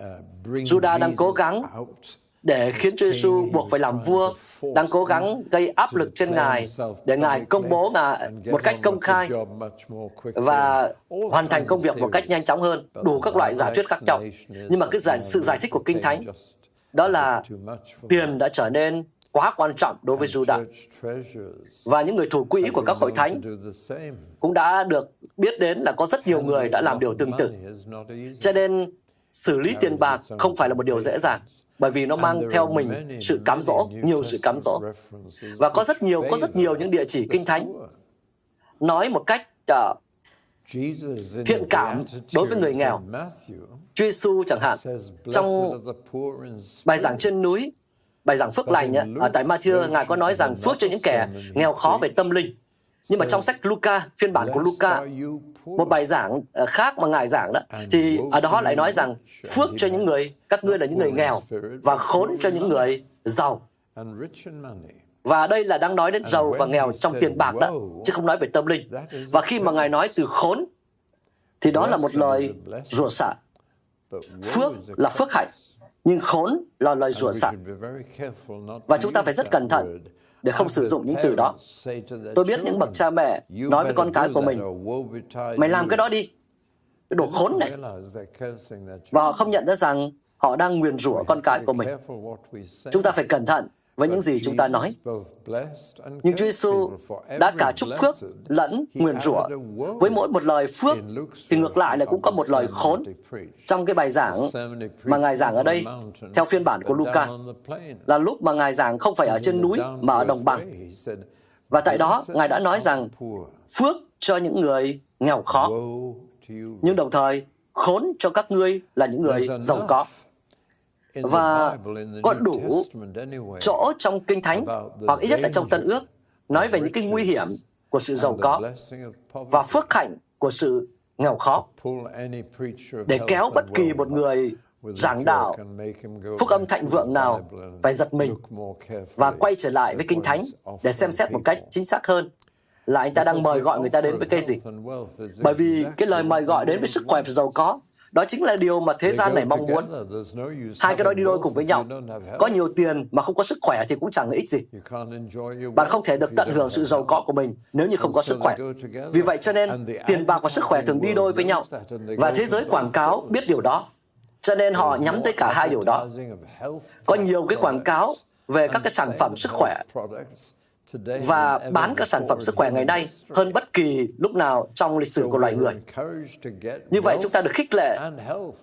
Judah đang cố gắng để khiến Chúa Giêsu buộc phải làm vua, đang cố gắng gây áp lực trên Ngài để Ngài công bố Ngài một cách công khai và hoàn thành công việc một cách nhanh chóng hơn, đủ các loại giả thuyết khác nhau. Nhưng mà cái giải, sự giải thích của Kinh Thánh đó là tiền đã trở nên quá quan trọng đối với Judah. Và những người thủ quỹ của các hội thánh cũng đã được biết đến là có rất nhiều người đã làm điều tương tự. Cho nên xử lý tiền bạc không phải là một điều dễ dàng bởi vì nó mang theo mình sự cám dỗ, nhiều sự cám dỗ. Và có rất nhiều, có rất nhiều những địa chỉ kinh thánh nói một cách uh, thiện cảm đối với người nghèo. Chúa Giêsu chẳng hạn, trong bài giảng trên núi, bài giảng phước lành ở tại Matthew, Ngài có nói rằng phước cho những kẻ nghèo khó về tâm linh. Nhưng mà trong sách Luca, phiên bản của Luca, một bài giảng ờ, khác mà ngài giảng đó thì ở đó lại nói rằng phước cho những người các ngươi là những người nghèo và khốn cho những người giàu Và đây là đang nói đến giàu và nghèo trong tiền bạc đó, chứ không nói về tâm linh. Và khi mà Ngài nói từ khốn, thì đó là một lời rủa xả. Phước là phước hạnh, nhưng khốn là lời rủa xả. Và chúng ta phải rất cẩn thận để không sử dụng những từ đó. Tôi biết những bậc cha mẹ nói với con cái của mình, mày làm cái đó đi, cái đồ khốn này. Và họ không nhận ra rằng họ đang nguyền rủa con cái của mình. Chúng ta phải cẩn thận với những gì chúng ta nói. Nhưng Chúa Giêsu đã cả chúc phước lẫn nguyền rủa. Với mỗi một lời phước thì ngược lại là cũng có một lời khốn. Trong cái bài giảng mà Ngài giảng ở đây, theo phiên bản của Luca, là lúc mà Ngài giảng không phải ở trên núi mà ở đồng bằng. Và tại đó, Ngài đã nói rằng phước cho những người nghèo khó, nhưng đồng thời khốn cho các ngươi là những người giàu có và có đủ chỗ trong Kinh Thánh, hoặc ít nhất là trong Tân ước, nói về những cái nguy hiểm của sự giàu có và phước hạnh của sự nghèo khó. để kéo bất kỳ một người giảng đạo phúc âm thạnh vượng nào phải giật mình và quay trở lại với Kinh Thánh để xem xét một cách chính xác hơn. Là anh ta đang mời gọi người ta đến với cái gì. Bởi vì cái lời mời gọi đến với sức khỏe và giàu có đó chính là điều mà thế gian này mong muốn. Hai cái đó đi đôi cùng với nhau. Có nhiều tiền mà không có sức khỏe thì cũng chẳng ích gì. Bạn không thể được tận hưởng sự giàu có của mình nếu như không có sức khỏe. Vì vậy cho nên tiền bạc và sức khỏe thường đi đôi với nhau. Và thế giới quảng cáo biết điều đó. Cho nên họ nhắm tới cả hai điều đó. Có nhiều cái quảng cáo về các cái sản phẩm sức khỏe và bán các sản phẩm sức khỏe ngày nay hơn bất kỳ lúc nào trong lịch sử của loài người. Như vậy chúng ta được khích lệ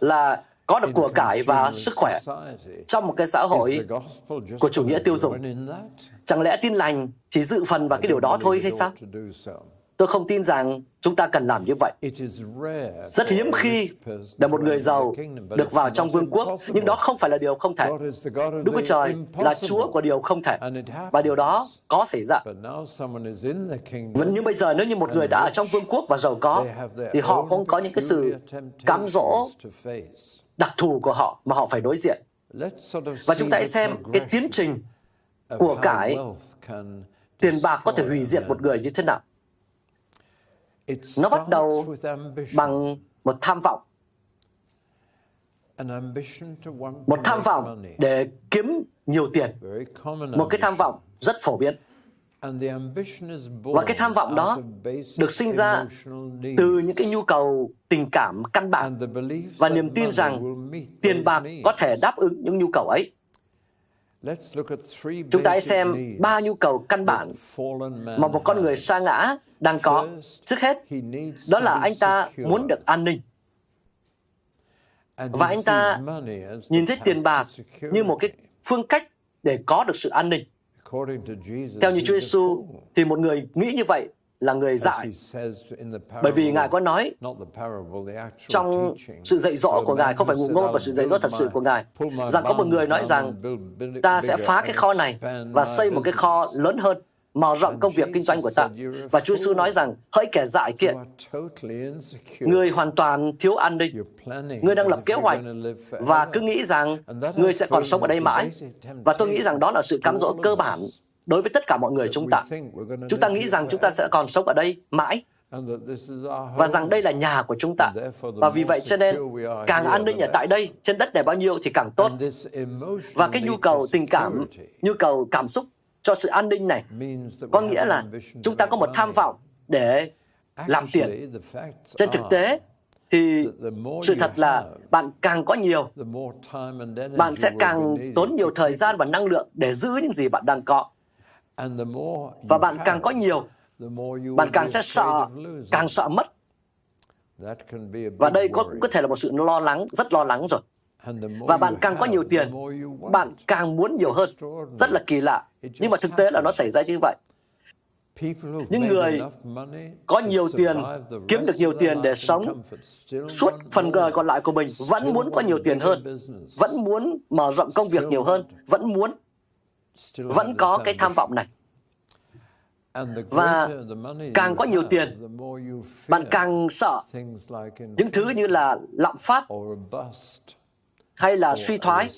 là có được của cải và sức khỏe trong một cái xã hội của chủ nghĩa tiêu dùng. Chẳng lẽ tin lành chỉ dự phần vào cái điều đó thôi hay sao? Tôi không tin rằng chúng ta cần làm như vậy. Rất hiếm khi để một người giàu được vào trong vương quốc, nhưng đó không phải là điều không thể. Đức Chúa Trời là Chúa của điều không thể, và điều đó có xảy ra. Vẫn như bây giờ, nếu như một người đã ở trong vương quốc và giàu có, thì họ cũng có những cái sự cám dỗ đặc thù của họ mà họ phải đối diện. Và chúng ta hãy xem cái tiến trình của cải tiền bạc có thể hủy diệt một người như thế nào. Nó bắt đầu bằng một tham vọng. Một tham vọng để kiếm nhiều tiền. Một cái tham vọng rất phổ biến. Và cái tham vọng đó được sinh ra từ những cái nhu cầu tình cảm căn bản và niềm tin rằng tiền bạc có thể đáp ứng những nhu cầu ấy. Chúng ta hãy xem ba nhu cầu căn bản mà một con người sa ngã đang có. Trước hết, đó là anh ta muốn được an ninh. Và anh ta nhìn thấy tiền bạc như một cái phương cách để có được sự an ninh. Theo như Chúa Giêsu thì một người nghĩ như vậy là người dại. Bởi vì Ngài có nói trong sự dạy dỗ của Ngài, không phải ngụ ngôn và sự dạy dỗ thật sự của Ngài, rằng có một người nói rằng ta sẽ phá cái kho này và xây một cái kho lớn hơn mở rộng công việc kinh doanh của ta. Và Chúa Giêsu nói rằng, hỡi kẻ dại kiện, người hoàn toàn thiếu an ninh. Người đang lập kế hoạch và cứ nghĩ rằng người sẽ còn sống ở đây mãi. Và tôi nghĩ rằng đó là sự cám dỗ cơ bản đối với tất cả mọi người chúng ta. Chúng ta nghĩ rằng chúng ta sẽ còn sống ở đây mãi và rằng đây là nhà của chúng ta. Và vì vậy cho nên càng an ninh ở tại đây, trên đất này bao nhiêu thì càng tốt. Và cái nhu cầu tình cảm, nhu cầu cảm xúc cho sự an ninh này có nghĩa là chúng ta có một tham vọng để làm tiền. Trên thực tế, thì sự thật là bạn càng có nhiều, bạn sẽ càng tốn nhiều thời gian và năng lượng để giữ những gì bạn đang có. Và bạn càng có nhiều, bạn càng sẽ sợ, càng sợ mất. Và đây có có thể là một sự lo lắng, rất lo lắng rồi. Và bạn càng có nhiều tiền, bạn càng muốn nhiều hơn. Rất là kỳ lạ. Nhưng mà thực tế là nó xảy ra như vậy. Những người có nhiều tiền, kiếm được nhiều tiền để sống suốt phần đời còn lại của mình vẫn muốn có nhiều tiền hơn, vẫn muốn mở rộng công việc nhiều hơn, vẫn muốn, vẫn có cái tham vọng này. Và càng có nhiều tiền, bạn càng sợ những thứ như là lạm phát hay là suy thoái.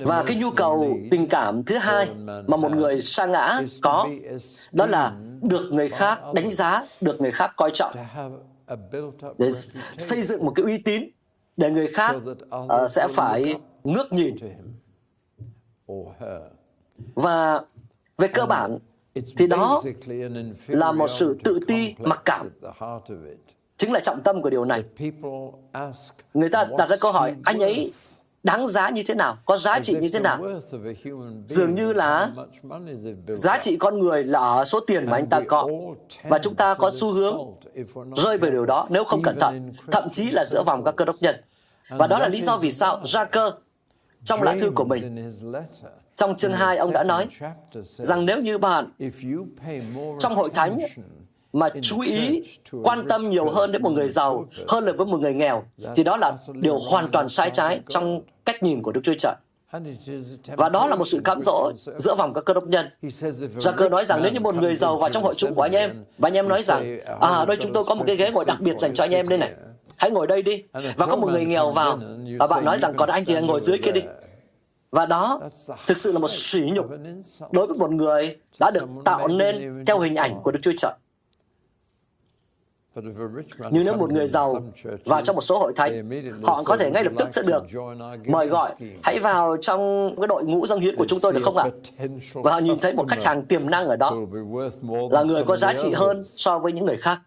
Và cái nhu cầu tình cảm thứ hai mà một người sa ngã có, đó là được người khác đánh giá, được người khác coi trọng, để xây dựng một cái uy tín để người khác uh, sẽ phải ngước nhìn. Và về cơ bản thì đó là một sự tự ti mặc cảm. chính là trọng tâm của điều này. Người ta đặt ra câu hỏi anh ấy đáng giá như thế nào? Có giá trị như thế nào? dường như là giá trị con người là ở số tiền mà anh ta có. và chúng ta có xu hướng rơi về điều đó nếu không cẩn thận thậm chí là giữa vòng các cơ đốc nhân. Và đó là lý do vì sao Jacker trong lá thư của mình trong chương 2, ông đã nói rằng nếu như bạn trong hội thánh mà chú ý quan tâm nhiều hơn đến một người giàu hơn là với một người nghèo, thì đó là điều hoàn toàn sai trái trong cách nhìn của Đức Chúa Trời. Và đó là một sự cám dỗ giữa vòng các cơ đốc nhân. Gia cơ nói rằng nếu như một người giàu vào trong hội chúng của anh em, và anh em nói rằng, à, đây chúng tôi có một cái ghế ngồi đặc biệt dành cho anh em đây này, hãy ngồi đây đi. Và có một người nghèo vào, và bạn nói rằng, còn anh thì ngồi dưới kia đi. Và đó thực sự là một sỉ nhục đối với một người đã được tạo nên theo hình ảnh của Đức Chúa Trời. Nhưng nếu một người giàu vào trong một số hội thánh, họ có thể ngay lập tức sẽ được mời gọi, hãy vào trong cái đội ngũ dâng hiến của chúng tôi được không ạ? Và họ nhìn thấy một khách hàng tiềm năng ở đó, là người có giá trị hơn so với những người khác.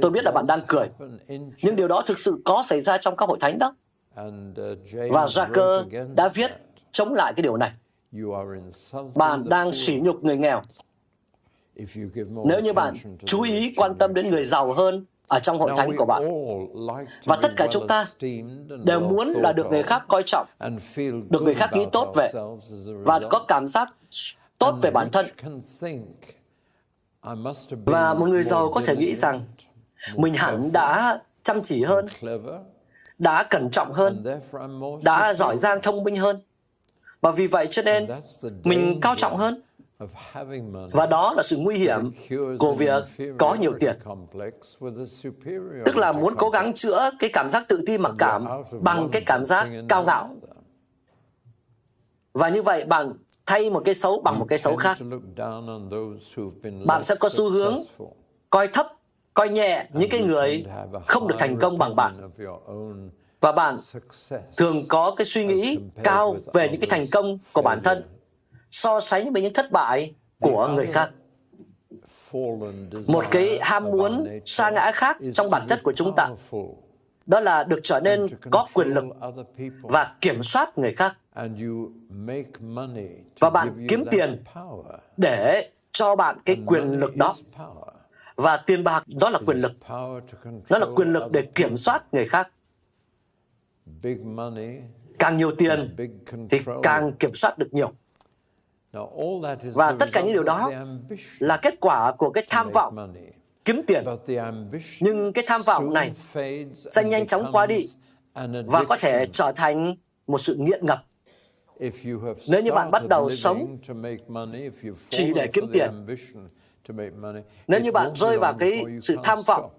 Tôi biết là bạn đang cười, nhưng điều đó thực sự có xảy ra trong các hội thánh đó. Và Jacker đã viết chống lại cái điều này. Bạn đang sỉ nhục người nghèo. Nếu như bạn chú ý quan tâm đến người giàu hơn ở trong hội thánh của bạn. Và tất cả chúng ta đều muốn là được người khác coi trọng, được người khác nghĩ tốt về, và có cảm giác tốt về bản thân. Và một người giàu có thể nghĩ rằng mình hẳn đã chăm chỉ hơn, đã cẩn trọng hơn, đã giỏi giang thông minh hơn. Và vì vậy cho nên mình cao trọng hơn. Và đó là sự nguy hiểm của việc có nhiều tiền. Tức là muốn cố gắng chữa cái cảm giác tự ti mặc cảm bằng cái cảm giác cao ngạo. Và như vậy bạn thay một cái xấu bằng một cái xấu khác. Bạn sẽ có xu hướng coi thấp coi nhẹ những cái người không được thành công bằng bạn và bạn thường có cái suy nghĩ cao về những cái thành công của bản thân so sánh với những thất bại của người khác. một cái ham muốn sa ngã khác trong bản chất của chúng ta. đó là được trở nên có quyền lực và kiểm soát người khác. Và bạn kiếm tiền để cho bạn cái quyền lực đó. và tiền bạc đó là quyền lực. nó là quyền lực để kiểm soát người khác. Càng nhiều tiền thì càng kiểm soát được nhiều và tất cả những điều đó là kết quả của cái tham vọng kiếm tiền. Nhưng cái tham vọng này sẽ nhanh chóng qua đi và có thể trở thành một sự nghiện ngập. Nếu như bạn bắt đầu sống chỉ để kiếm tiền nếu như bạn rơi vào cái sự tham vọng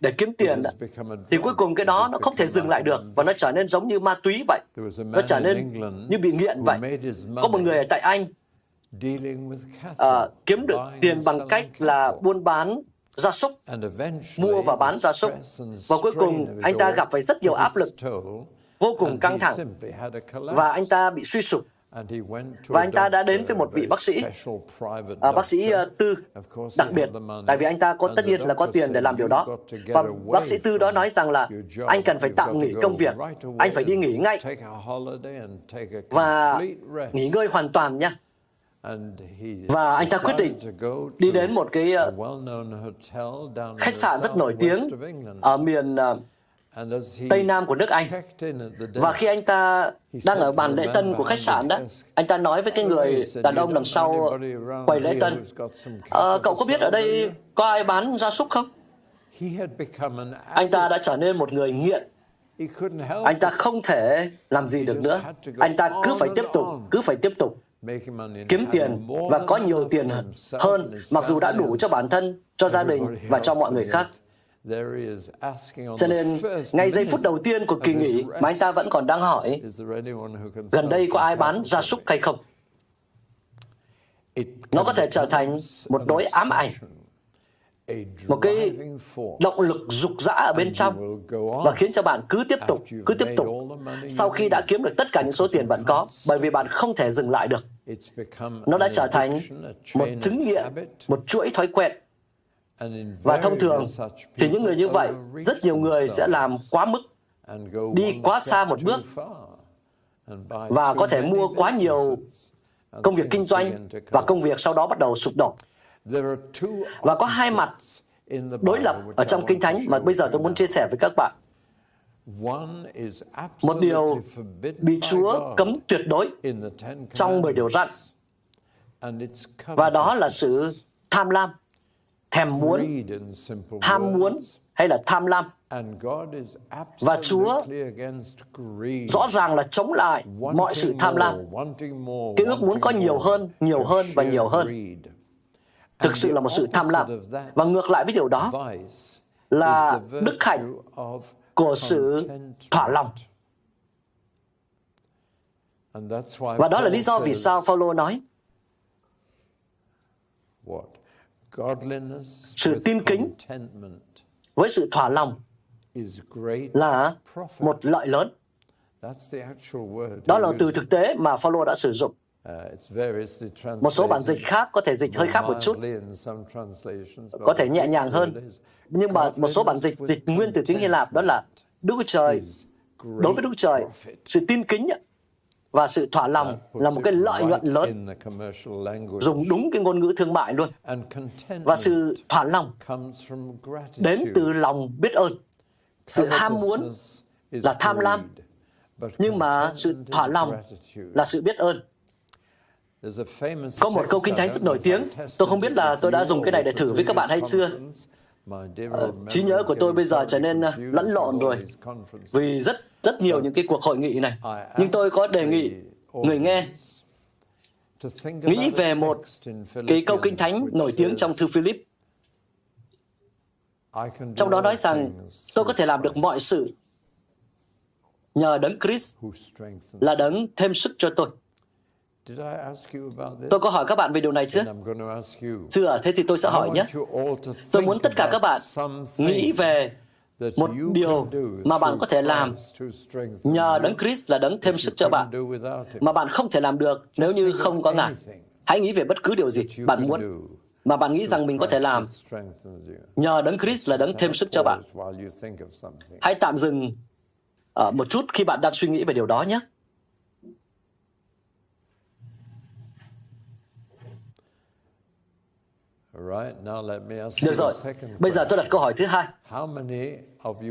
để kiếm tiền thì cuối cùng cái đó nó không thể dừng lại được và nó trở nên giống như ma túy vậy. Nó trở nên như bị nghiện vậy. có một người ở tại anh uh, kiếm được tiền bằng cách là buôn bán gia súc mua và bán gia súc. và cuối cùng anh ta gặp phải rất nhiều áp lực vô cùng căng thẳng và anh ta bị suy sụp và anh ta đã đến với một vị bác sĩ, à, bác sĩ uh, tư đặc biệt, tại vì anh ta có tất nhiên là có tiền để làm điều đó. Và bác sĩ tư đó nói rằng là anh cần phải tạm nghỉ công việc, anh phải đi nghỉ ngay. và nghỉ ngơi hoàn toàn nha. Và anh ta quyết định đi đến một cái uh, khách sạn rất nổi tiếng ở miền uh, Tây Nam của nước Anh. Và khi anh ta đang ở bàn lễ tân của khách sạn đó, anh ta nói với cái người đàn ông đằng sau quầy lễ tân, à, cậu có biết ở đây có ai bán gia súc không? Anh ta đã trở nên một người nghiện. Anh ta không thể làm gì được nữa. Anh ta cứ phải tiếp tục, cứ phải tiếp tục kiếm tiền và có nhiều tiền hơn mặc dù đã đủ cho bản thân, cho gia đình và cho mọi người khác. Cho nên, ngay giây phút đầu tiên của kỳ nghỉ mà anh ta vẫn còn đang hỏi, gần đây có ai bán gia súc hay không? Nó có thể trở thành một nỗi ám ảnh, một cái động lực dục dã ở bên trong và khiến cho bạn cứ tiếp tục, cứ tiếp tục sau khi đã kiếm được tất cả những số tiền bạn có, bởi vì bạn không thể dừng lại được. Nó đã trở thành một chứng nghiện, một chuỗi thói quen và thông thường thì những người như vậy, rất nhiều người sẽ làm quá mức, đi quá xa một bước và có thể mua quá nhiều công việc kinh doanh và công việc sau đó bắt đầu sụp đổ. Và có hai mặt đối lập ở trong Kinh Thánh mà bây giờ tôi muốn chia sẻ với các bạn. Một điều bị Chúa cấm tuyệt đối trong 10 điều răn. Và đó là sự tham lam thèm muốn, ham muốn hay là tham lam. Và Chúa rõ ràng là chống lại mọi sự tham lam. Cái ước muốn có nhiều hơn, nhiều hơn và nhiều hơn. Thực sự là một sự tham lam. Và ngược lại với điều đó là đức hạnh của sự thỏa lòng. Và đó là lý do vì sao Phaolô nói sự tin kính với sự thỏa lòng là một lợi lớn. Đó là từ thực tế mà Phaolô đã sử dụng. Uh, một số bản dịch khác có thể dịch hơi khác một chút, có thể nhẹ nhàng hơn. Nhưng mà một số bản dịch dịch nguyên từ tiếng Hy Lạp đó là Đức Chúa Trời. đối với Đức Trời sự tin kính và sự thỏa lòng là một cái lợi nhuận lớn. dùng đúng cái ngôn ngữ thương mại luôn. Và sự thỏa lòng đến từ lòng biết ơn. Sự ham muốn là tham lam. nhưng mà sự thỏa lòng là sự biết ơn. Có một câu kinh thánh rất nổi tiếng. Tôi không biết là tôi đã dùng cái này để thử với các bạn hay chưa. Ờ, trí nhớ của tôi bây giờ trở nên ờ, lẫn lộn rồi. vì rất rất nhiều những cái cuộc hội nghị này. Nhưng tôi có đề nghị người nghe nghĩ về một cái câu kinh thánh nổi tiếng trong thư Philip. Trong đó nói rằng tôi có thể làm được mọi sự nhờ đấng Christ là đấng thêm sức cho tôi. Tôi có hỏi các bạn về điều này chưa? Chưa, thế thì tôi sẽ hỏi nhé. Tôi muốn tất cả các bạn nghĩ về một điều mà bạn có thể làm nhờ đấng Christ là đấng thêm sức cho bạn mà bạn không thể làm được nếu như không có Ngài. Hãy nghĩ về bất cứ điều gì bạn muốn mà bạn nghĩ rằng mình có thể làm nhờ đấng Christ là đấng thêm sức cho bạn. Hãy tạm dừng uh, một chút khi bạn đang suy nghĩ về điều đó nhé. Được rồi, bây giờ tôi đặt câu hỏi thứ hai.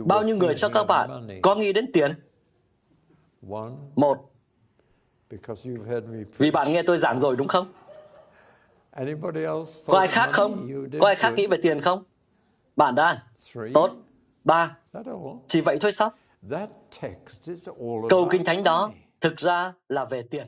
Bao nhiêu người cho các bạn có nghĩ đến tiền? Một, vì bạn nghe tôi giảng rồi đúng không? Có ai khác không? Có ai khác nghĩ về tiền không? Bạn đã. Tốt. Ba. Chỉ vậy thôi sao? Câu kinh thánh đó thực ra là về tiền.